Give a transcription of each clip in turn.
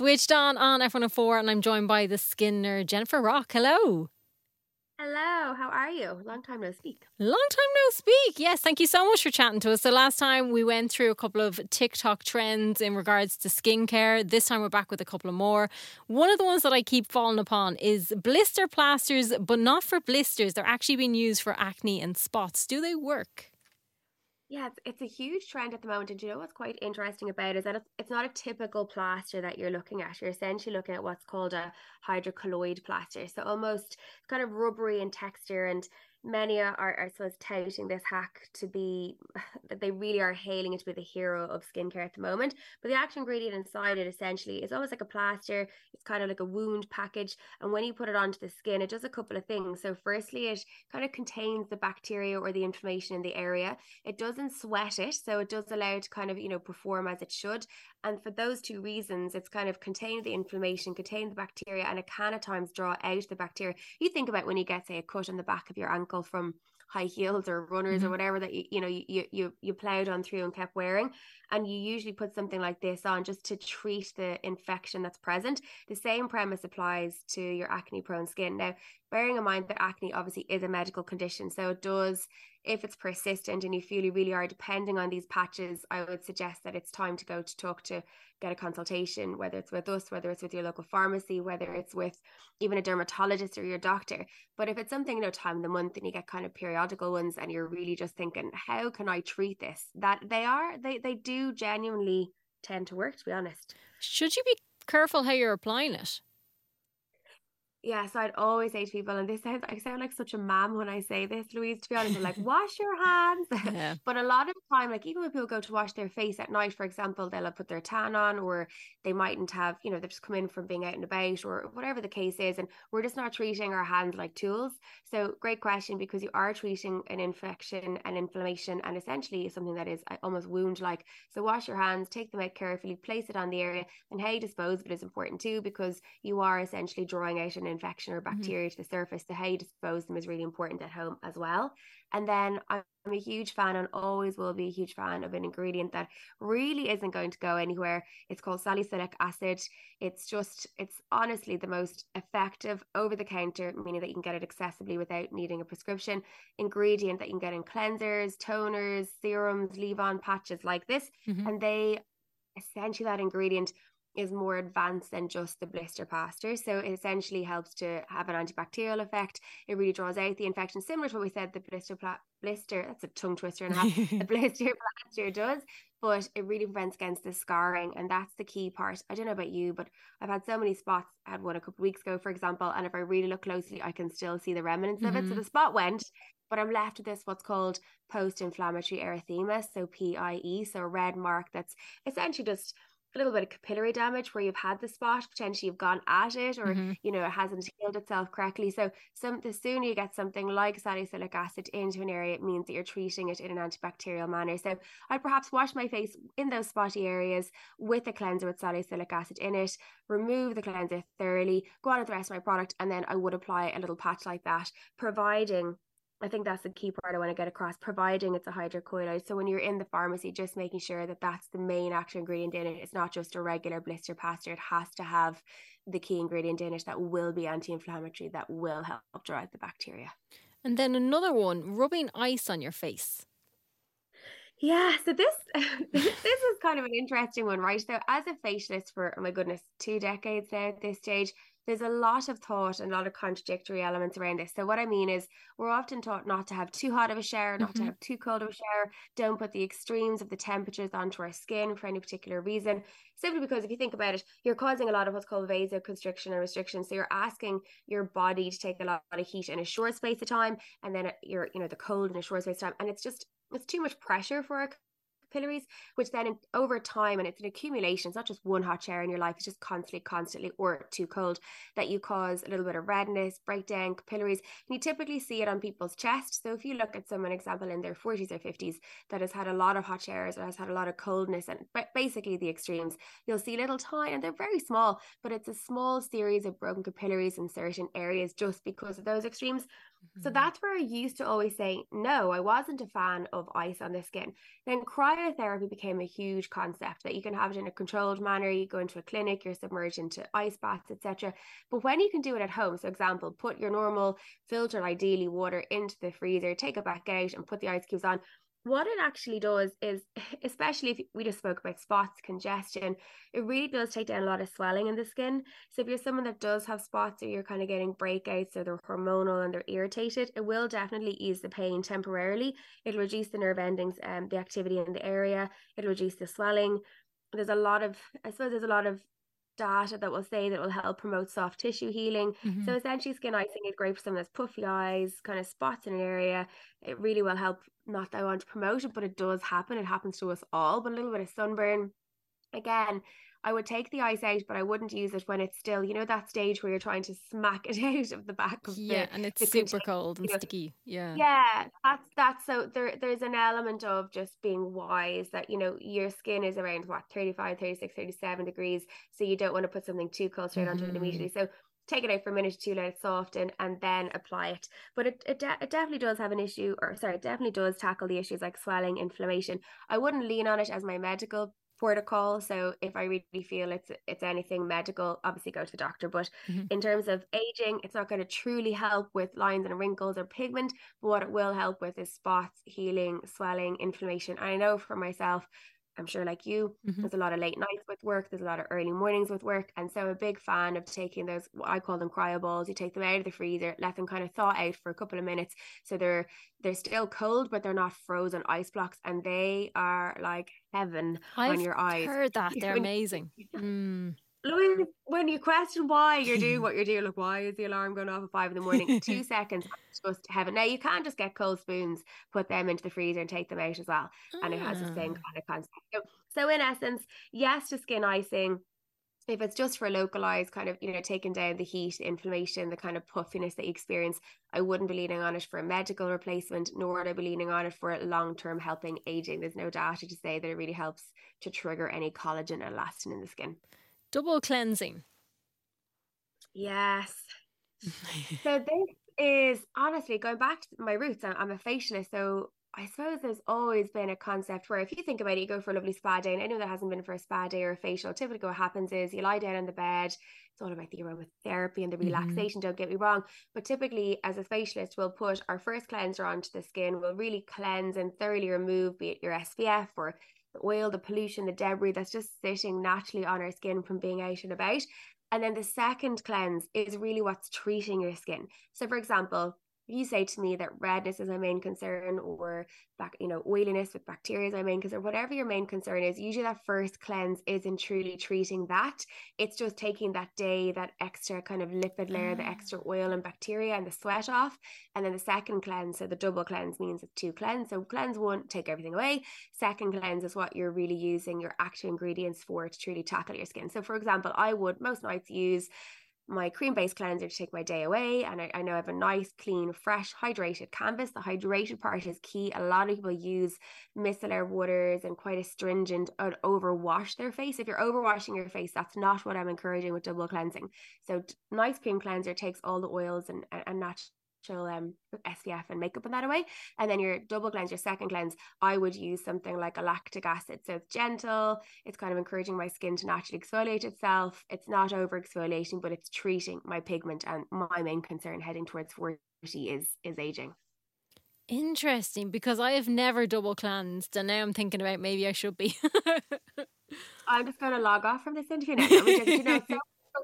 Switched on on FM104, and I'm joined by the skin nerd Jennifer Rock. Hello. Hello, how are you? Long time no speak. Long time no speak. Yes, thank you so much for chatting to us. So, last time we went through a couple of TikTok trends in regards to skincare. This time we're back with a couple of more. One of the ones that I keep falling upon is blister plasters, but not for blisters. They're actually being used for acne and spots. Do they work? Yeah, it's, it's a huge trend at the moment. And you know what's quite interesting about it is that it's, it's not a typical plaster that you're looking at. You're essentially looking at what's called a hydrocolloid plaster. So almost kind of rubbery in texture and many are, are suppose touting this hack to be that they really are hailing it to be the hero of skincare at the moment. But the active ingredient inside it essentially is almost like a plaster. It's kind of like a wound package, and when you put it onto the skin, it does a couple of things. So firstly, it kind of contains the bacteria or the inflammation in the area. It doesn't sweat it, so it does allow it to kind of you know perform as it should. And for those two reasons, it's kind of contained the inflammation, contained the bacteria, and it can at times draw out the bacteria. You think about when you get, say, a cut on the back of your ankle from high heels or runners mm-hmm. or whatever that you you know you you you plowed on through and kept wearing. And you usually put something like this on just to treat the infection that's present. The same premise applies to your acne prone skin. Now bearing in mind that acne obviously is a medical condition so it does if it's persistent and you feel you really are depending on these patches, I would suggest that it's time to go to talk to get a consultation, whether it's with us, whether it's with your local pharmacy, whether it's with even a dermatologist or your doctor. But if it's something, you know, time of the month and you get kind of periodical ones and you're really just thinking, how can I treat this? That they are, they they do genuinely tend to work, to be honest. Should you be careful how you're applying it? Yes, I'd always say to people, and this sounds I sound like such a mom when I say this, Louise, to be honest, I'm like, wash your hands. Yeah. but a lot of the time, like even when people go to wash their face at night, for example, they'll have put their tan on, or they mightn't have, you know, they've just come in from being out and about, or whatever the case is. And we're just not treating our hands like tools. So great question because you are treating an infection and inflammation and essentially something that is uh, almost wound like. So wash your hands, take them out carefully, place it on the area, and how you dispose of it is important too, because you are essentially drawing out an infection or mm-hmm. bacteria mm-hmm. to the surface. So how you dispose them is really important at home as well. And then I'm a huge fan and always will be a huge fan of an ingredient that really isn't going to go anywhere. It's called salicylic acid. It's just, it's honestly the most effective over the counter, meaning that you can get it accessibly without needing a prescription ingredient that you can get in cleansers, toners, serums, leave on patches like this. Mm-hmm. And they essentially that ingredient is more advanced than just the blister plaster. So it essentially helps to have an antibacterial effect. It really draws out the infection, similar to what we said the blister pla- blister. That's a tongue twister and a half. the blister plaster does, but it really prevents against the scarring, and that's the key part. I don't know about you, but I've had so many spots. I had one a couple of weeks ago, for example, and if I really look closely, I can still see the remnants mm-hmm. of it. So mm-hmm. the spot went, but I'm left with this what's called post-inflammatory erythema, so PIE, so a red mark that's essentially just a little bit of capillary damage where you've had the spot potentially you've gone at it or mm-hmm. you know it hasn't healed itself correctly so some the sooner you get something like salicylic acid into an area it means that you're treating it in an antibacterial manner so i'd perhaps wash my face in those spotty areas with a cleanser with salicylic acid in it remove the cleanser thoroughly go on with the rest of my product and then i would apply a little patch like that providing I think that's the key part I want to get across, providing it's a hydrocolloid. So when you're in the pharmacy, just making sure that that's the main active ingredient in it. It's not just a regular blister plaster. It has to have the key ingredient in it that will be anti-inflammatory, that will help drive the bacteria. And then another one, rubbing ice on your face. Yeah, so this this is kind of an interesting one, right? So as a facialist for oh my goodness, two decades now at this stage, there's a lot of thought and a lot of contradictory elements around this. So what I mean is we're often taught not to have too hot of a shower, not mm-hmm. to have too cold of a shower, don't put the extremes of the temperatures onto our skin for any particular reason. Simply because if you think about it, you're causing a lot of what's called vasoconstriction and restriction. So you're asking your body to take a lot of heat in a short space of time and then you're, you know, the cold in a short space of time. And it's just it's too much pressure for our capillaries, which then over time, and it's an accumulation, it's not just one hot shower in your life, it's just constantly, constantly, or too cold, that you cause a little bit of redness, breakdown, capillaries. And you typically see it on people's chest. So if you look at someone, example, in their 40s or 50s that has had a lot of hot showers or has had a lot of coldness and basically the extremes, you'll see little tiny, and they're very small, but it's a small series of broken capillaries in certain areas just because of those extremes. So mm-hmm. that's where I used to always say, no, I wasn't a fan of ice on the skin. Then cryotherapy became a huge concept that you can have it in a controlled manner. You go into a clinic, you're submerged into ice baths, etc. But when you can do it at home, so example, put your normal filtered, ideally water into the freezer, take it back out and put the ice cubes on what it actually does is, especially if we just spoke about spots, congestion, it really does take down a lot of swelling in the skin. So if you're someone that does have spots or you're kind of getting breakouts or they're hormonal and they're irritated, it will definitely ease the pain temporarily. It'll reduce the nerve endings and um, the activity in the area. It'll reduce the swelling. There's a lot of, I suppose there's a lot of data that will say that will help promote soft tissue healing. Mm-hmm. So essentially skin icing is great for someone that's puffy eyes, kind of spots in an area. It really will help, not that I want to promote it, but it does happen. It happens to us all, but a little bit of sunburn. Again, I would take the ice out, but I wouldn't use it when it's still, you know, that stage where you're trying to smack it out of the back of yeah, the, and it's super cold and you know, sticky. Yeah, yeah, that's that's so there. There's an element of just being wise that you know your skin is around what 35, 36, 37 degrees, so you don't want to put something too cold straight mm-hmm. onto it immediately. So take it out for a minute or two, let it soften, and then apply it. But it, it, de- it, definitely does have an issue, or sorry, it definitely does tackle the issues like swelling, inflammation. I wouldn't lean on it as my medical protocol. So if I really feel it's it's anything medical, obviously go to the doctor. But mm-hmm. in terms of aging, it's not going to truly help with lines and wrinkles or pigment. But what it will help with is spots, healing, swelling, inflammation. I know for myself, I'm sure like you, mm-hmm. there's a lot of late nights with work, there's a lot of early mornings with work. And so I'm a big fan of taking those, I call them cryoballs. You take them out of the freezer, let them kind of thaw out for a couple of minutes. So they're they're still cold, but they're not frozen ice blocks. And they are like heaven I've on your eyes. heard that. They're amazing. Mm. Louise, when you question why you're doing what you're doing, like why is the alarm going off at five in the morning? Two seconds, just heaven. Now you can just get cold spoons, put them into the freezer, and take them out as well, and it has the same ah. kind of concept. So, so in essence, yes to skin icing. If it's just for localized kind of, you know, taking down the heat, inflammation, the kind of puffiness that you experience, I wouldn't be leaning on it for a medical replacement, nor would I be leaning on it for long term helping aging. There's no data to say that it really helps to trigger any collagen and elastin in the skin. Double cleansing. Yes. so this is honestly going back to my roots. I'm a facialist, so I suppose there's always been a concept where if you think about it, you go for a lovely spa day, and I know that hasn't been for a spa day or a facial. Typically, what happens is you lie down on the bed. It's all about the aromatherapy and the mm-hmm. relaxation. Mm-hmm. Don't get me wrong, but typically, as a facialist, we'll put our first cleanser onto the skin. We'll really cleanse and thoroughly remove, be it your SPF or the oil, the pollution, the debris that's just sitting naturally on our skin from being out and about. And then the second cleanse is really what's treating your skin. So, for example, you say to me that redness is my main concern or back you know oiliness with bacteria is my main concern or whatever your main concern is usually that first cleanse isn't truly treating that. It's just taking that day that extra kind of lipid layer the mm. extra oil and bacteria and the sweat off. And then the second cleanse so the double cleanse means it's two cleanse. So cleanse one take everything away. Second cleanse is what you're really using your active ingredients for to truly tackle your skin. So for example I would most nights use my cream based cleanser to take my day away. And I, I, know I have a nice, clean, fresh, hydrated canvas. The hydrated part is key. A lot of people use micellar waters and quite astringent and overwash their face. If you're overwashing your face, that's not what I'm encouraging with double cleansing. So, nice cream cleanser takes all the oils and, and, and natural um SPF and makeup in that away. And then your double cleanse, your second cleanse, I would use something like a lactic acid. So it's gentle, it's kind of encouraging my skin to naturally exfoliate itself. It's not over exfoliating, but it's treating my pigment. And my main concern heading towards 40 is is aging. Interesting, because I have never double cleansed, and now I'm thinking about maybe I should be. I'm just going to log off from this interview now. Because, you know, so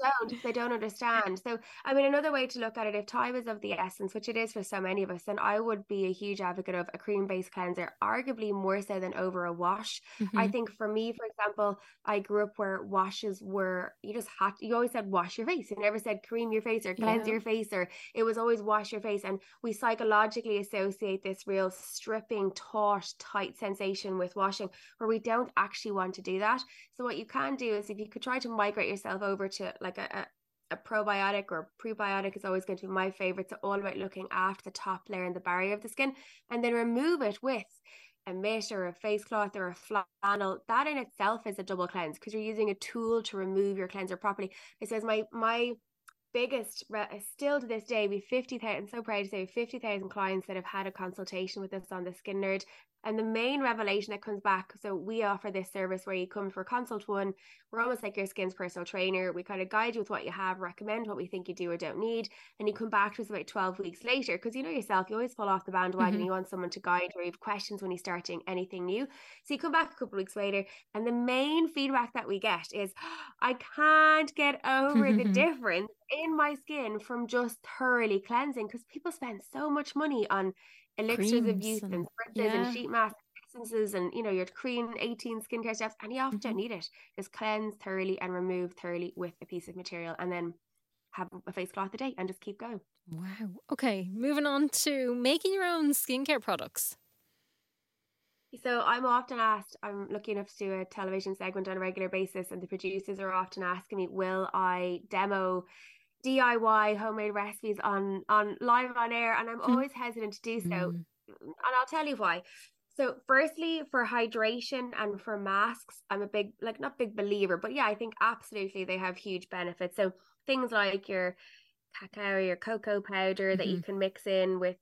don't they don't understand so i mean another way to look at it if time is of the essence which it is for so many of us then i would be a huge advocate of a cream based cleanser arguably more so than over a wash mm-hmm. i think for me for example i grew up where washes were you just had you always said wash your face you never said cream your face or cleanse yeah. your face or it was always wash your face and we psychologically associate this real stripping taut tight sensation with washing where we don't actually want to do that so what you can do is if you could try to migrate yourself over to like a, a, a probiotic or prebiotic is always going to be my favorite. So all about looking after the top layer and the barrier of the skin, and then remove it with a mitt or a face cloth or a flannel. That in itself is a double cleanse because you're using a tool to remove your cleanser properly. It says my my biggest still to this day we 50,000 so proud to say 50,000 clients that have had a consultation with us on the skin nerd and the main revelation that comes back so we offer this service where you come for consult one we're almost like your skin's personal trainer. We kind of guide you with what you have recommend what we think you do or don't need and you come back to us about 12 weeks later because you know yourself you always fall off the bandwagon. Mm-hmm. you want someone to guide or you have questions when you're starting anything new. So you come back a couple weeks later and the main feedback that we get is i can't get over the difference in my skin from just thoroughly cleansing because people spend so much money on elixirs Creams of youth and, and spritzes yeah. and sheet masks essences and you know your cream 18 skincare steps and you often mm-hmm. don't need it just cleanse thoroughly and remove thoroughly with a piece of material and then have a face cloth a day and just keep going wow okay moving on to making your own skincare products so I'm often asked, I'm lucky enough to do a television segment on a regular basis, and the producers are often asking me, will I demo DIY homemade recipes on on live on air? And I'm hmm. always hesitant to do so. Mm. And I'll tell you why. So firstly, for hydration and for masks, I'm a big like not big believer, but yeah, I think absolutely they have huge benefits. So things like your cacao or cocoa powder mm-hmm. that you mm-hmm. can mix in with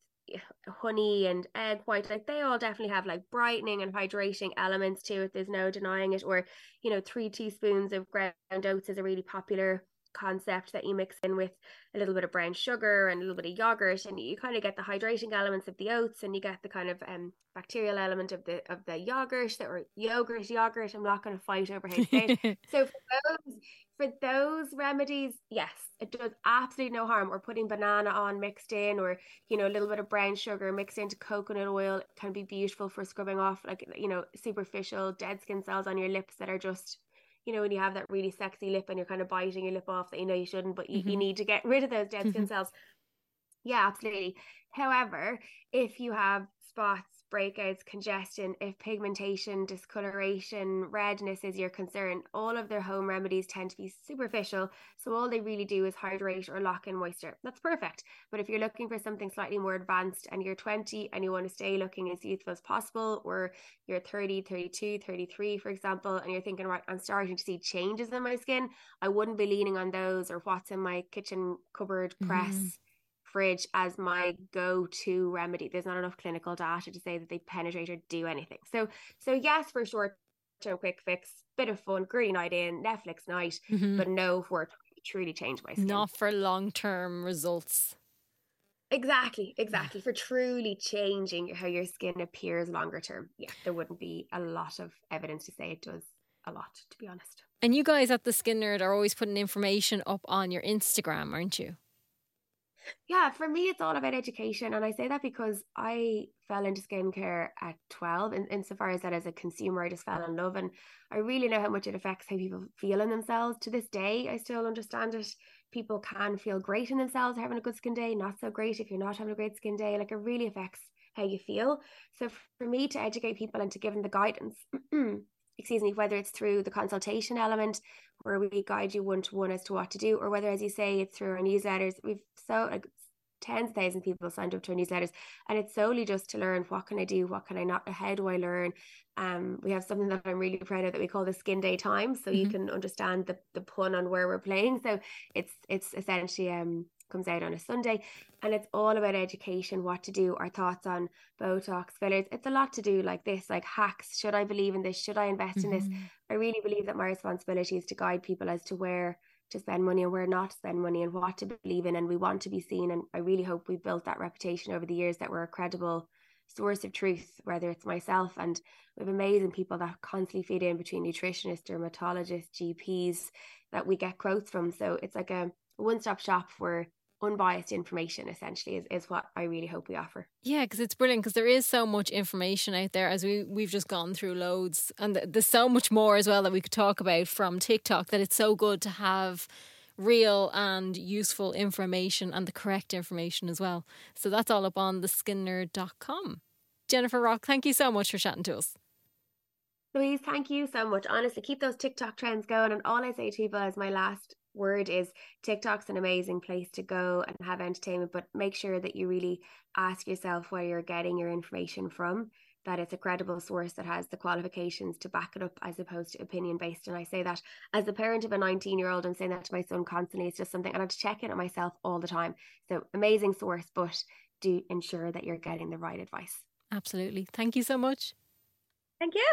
honey and egg white like they all definitely have like brightening and hydrating elements to it there's no denying it or you know three teaspoons of ground oats is a really popular concept that you mix in with a little bit of brown sugar and a little bit of yogurt and you kind of get the hydrating elements of the oats and you get the kind of um bacterial element of the of the yogurt that or yogurt yogurt i'm not going to fight over how it. So for those for those remedies yes it does absolutely no harm. Or putting banana on mixed in or you know a little bit of brown sugar mixed into coconut oil can be beautiful for scrubbing off like you know superficial dead skin cells on your lips that are just you know, when you have that really sexy lip and you're kind of biting your lip off that you know you shouldn't, but you, mm-hmm. you need to get rid of those dead skin cells. Yeah, absolutely. However, if you have spots breakouts, congestion, if pigmentation, discoloration, redness is your concern, all of their home remedies tend to be superficial. So all they really do is hydrate or lock in moisture. That's perfect. But if you're looking for something slightly more advanced and you're 20 and you want to stay looking as youthful as possible, or you're 30, 32, 33, for example, and you're thinking, right, I'm starting to see changes in my skin, I wouldn't be leaning on those or what's in my kitchen cupboard press. Mm fridge as my go-to remedy. There's not enough clinical data to say that they penetrate or do anything. So so yes, for short term quick fix, bit of fun, green night in, Netflix night, mm-hmm. but no for truly change my skin. Not for long term results. Exactly, exactly. For truly changing how your skin appears longer term. Yeah, there wouldn't be a lot of evidence to say it does a lot, to be honest. And you guys at the Skin Nerd are always putting information up on your Instagram, aren't you? Yeah, for me, it's all about education. And I say that because I fell into skincare at 12. And insofar as that as a consumer, I just fell in love. And I really know how much it affects how people feel in themselves. To this day, I still understand it. People can feel great in themselves having a good skin day, not so great if you're not having a great skin day. Like it really affects how you feel. So for me to educate people and to give them the guidance, excuse me, whether it's through the consultation element where we guide you one to one as to what to do, or whether, as you say, it's through our newsletters. We've so like tens of thousands of people signed up to our newsletters, and it's solely just to learn what can I do, what can I not, how do I learn. Um, we have something that I'm really proud of that we call the Skin Day Time, so mm-hmm. you can understand the the pun on where we're playing. So it's it's essentially um comes out on a Sunday. And it's all about education, what to do, our thoughts on Botox, fillers. It's a lot to do like this, like hacks. Should I believe in this? Should I invest mm-hmm. in this? Mm-hmm. I really believe that my responsibility is to guide people as to where to spend money and where not to spend money and what to believe in. And we want to be seen. And I really hope we've built that reputation over the years that we're a credible source of truth, whether it's myself and we have amazing people that constantly feed in between nutritionists, dermatologists, GPs that we get quotes from. So it's like a one stop shop where unbiased information essentially is, is what I really hope we offer. Yeah, because it's brilliant because there is so much information out there as we we've just gone through loads and there's so much more as well that we could talk about from TikTok that it's so good to have real and useful information and the correct information as well. So that's all up on theskinnerd.com. Jennifer Rock, thank you so much for chatting to us. Louise, thank you so much. Honestly, keep those TikTok trends going. And all I say to people as my last word is TikTok's an amazing place to go and have entertainment, but make sure that you really ask yourself where you're getting your information from. that it's a credible source that has the qualifications to back it up as opposed to opinion based. And I say that as the parent of a 19 year old, I'm saying that to my son constantly. It's just something I have to check in on myself all the time. So amazing source, but do ensure that you're getting the right advice. Absolutely. Thank you so much. Thank you.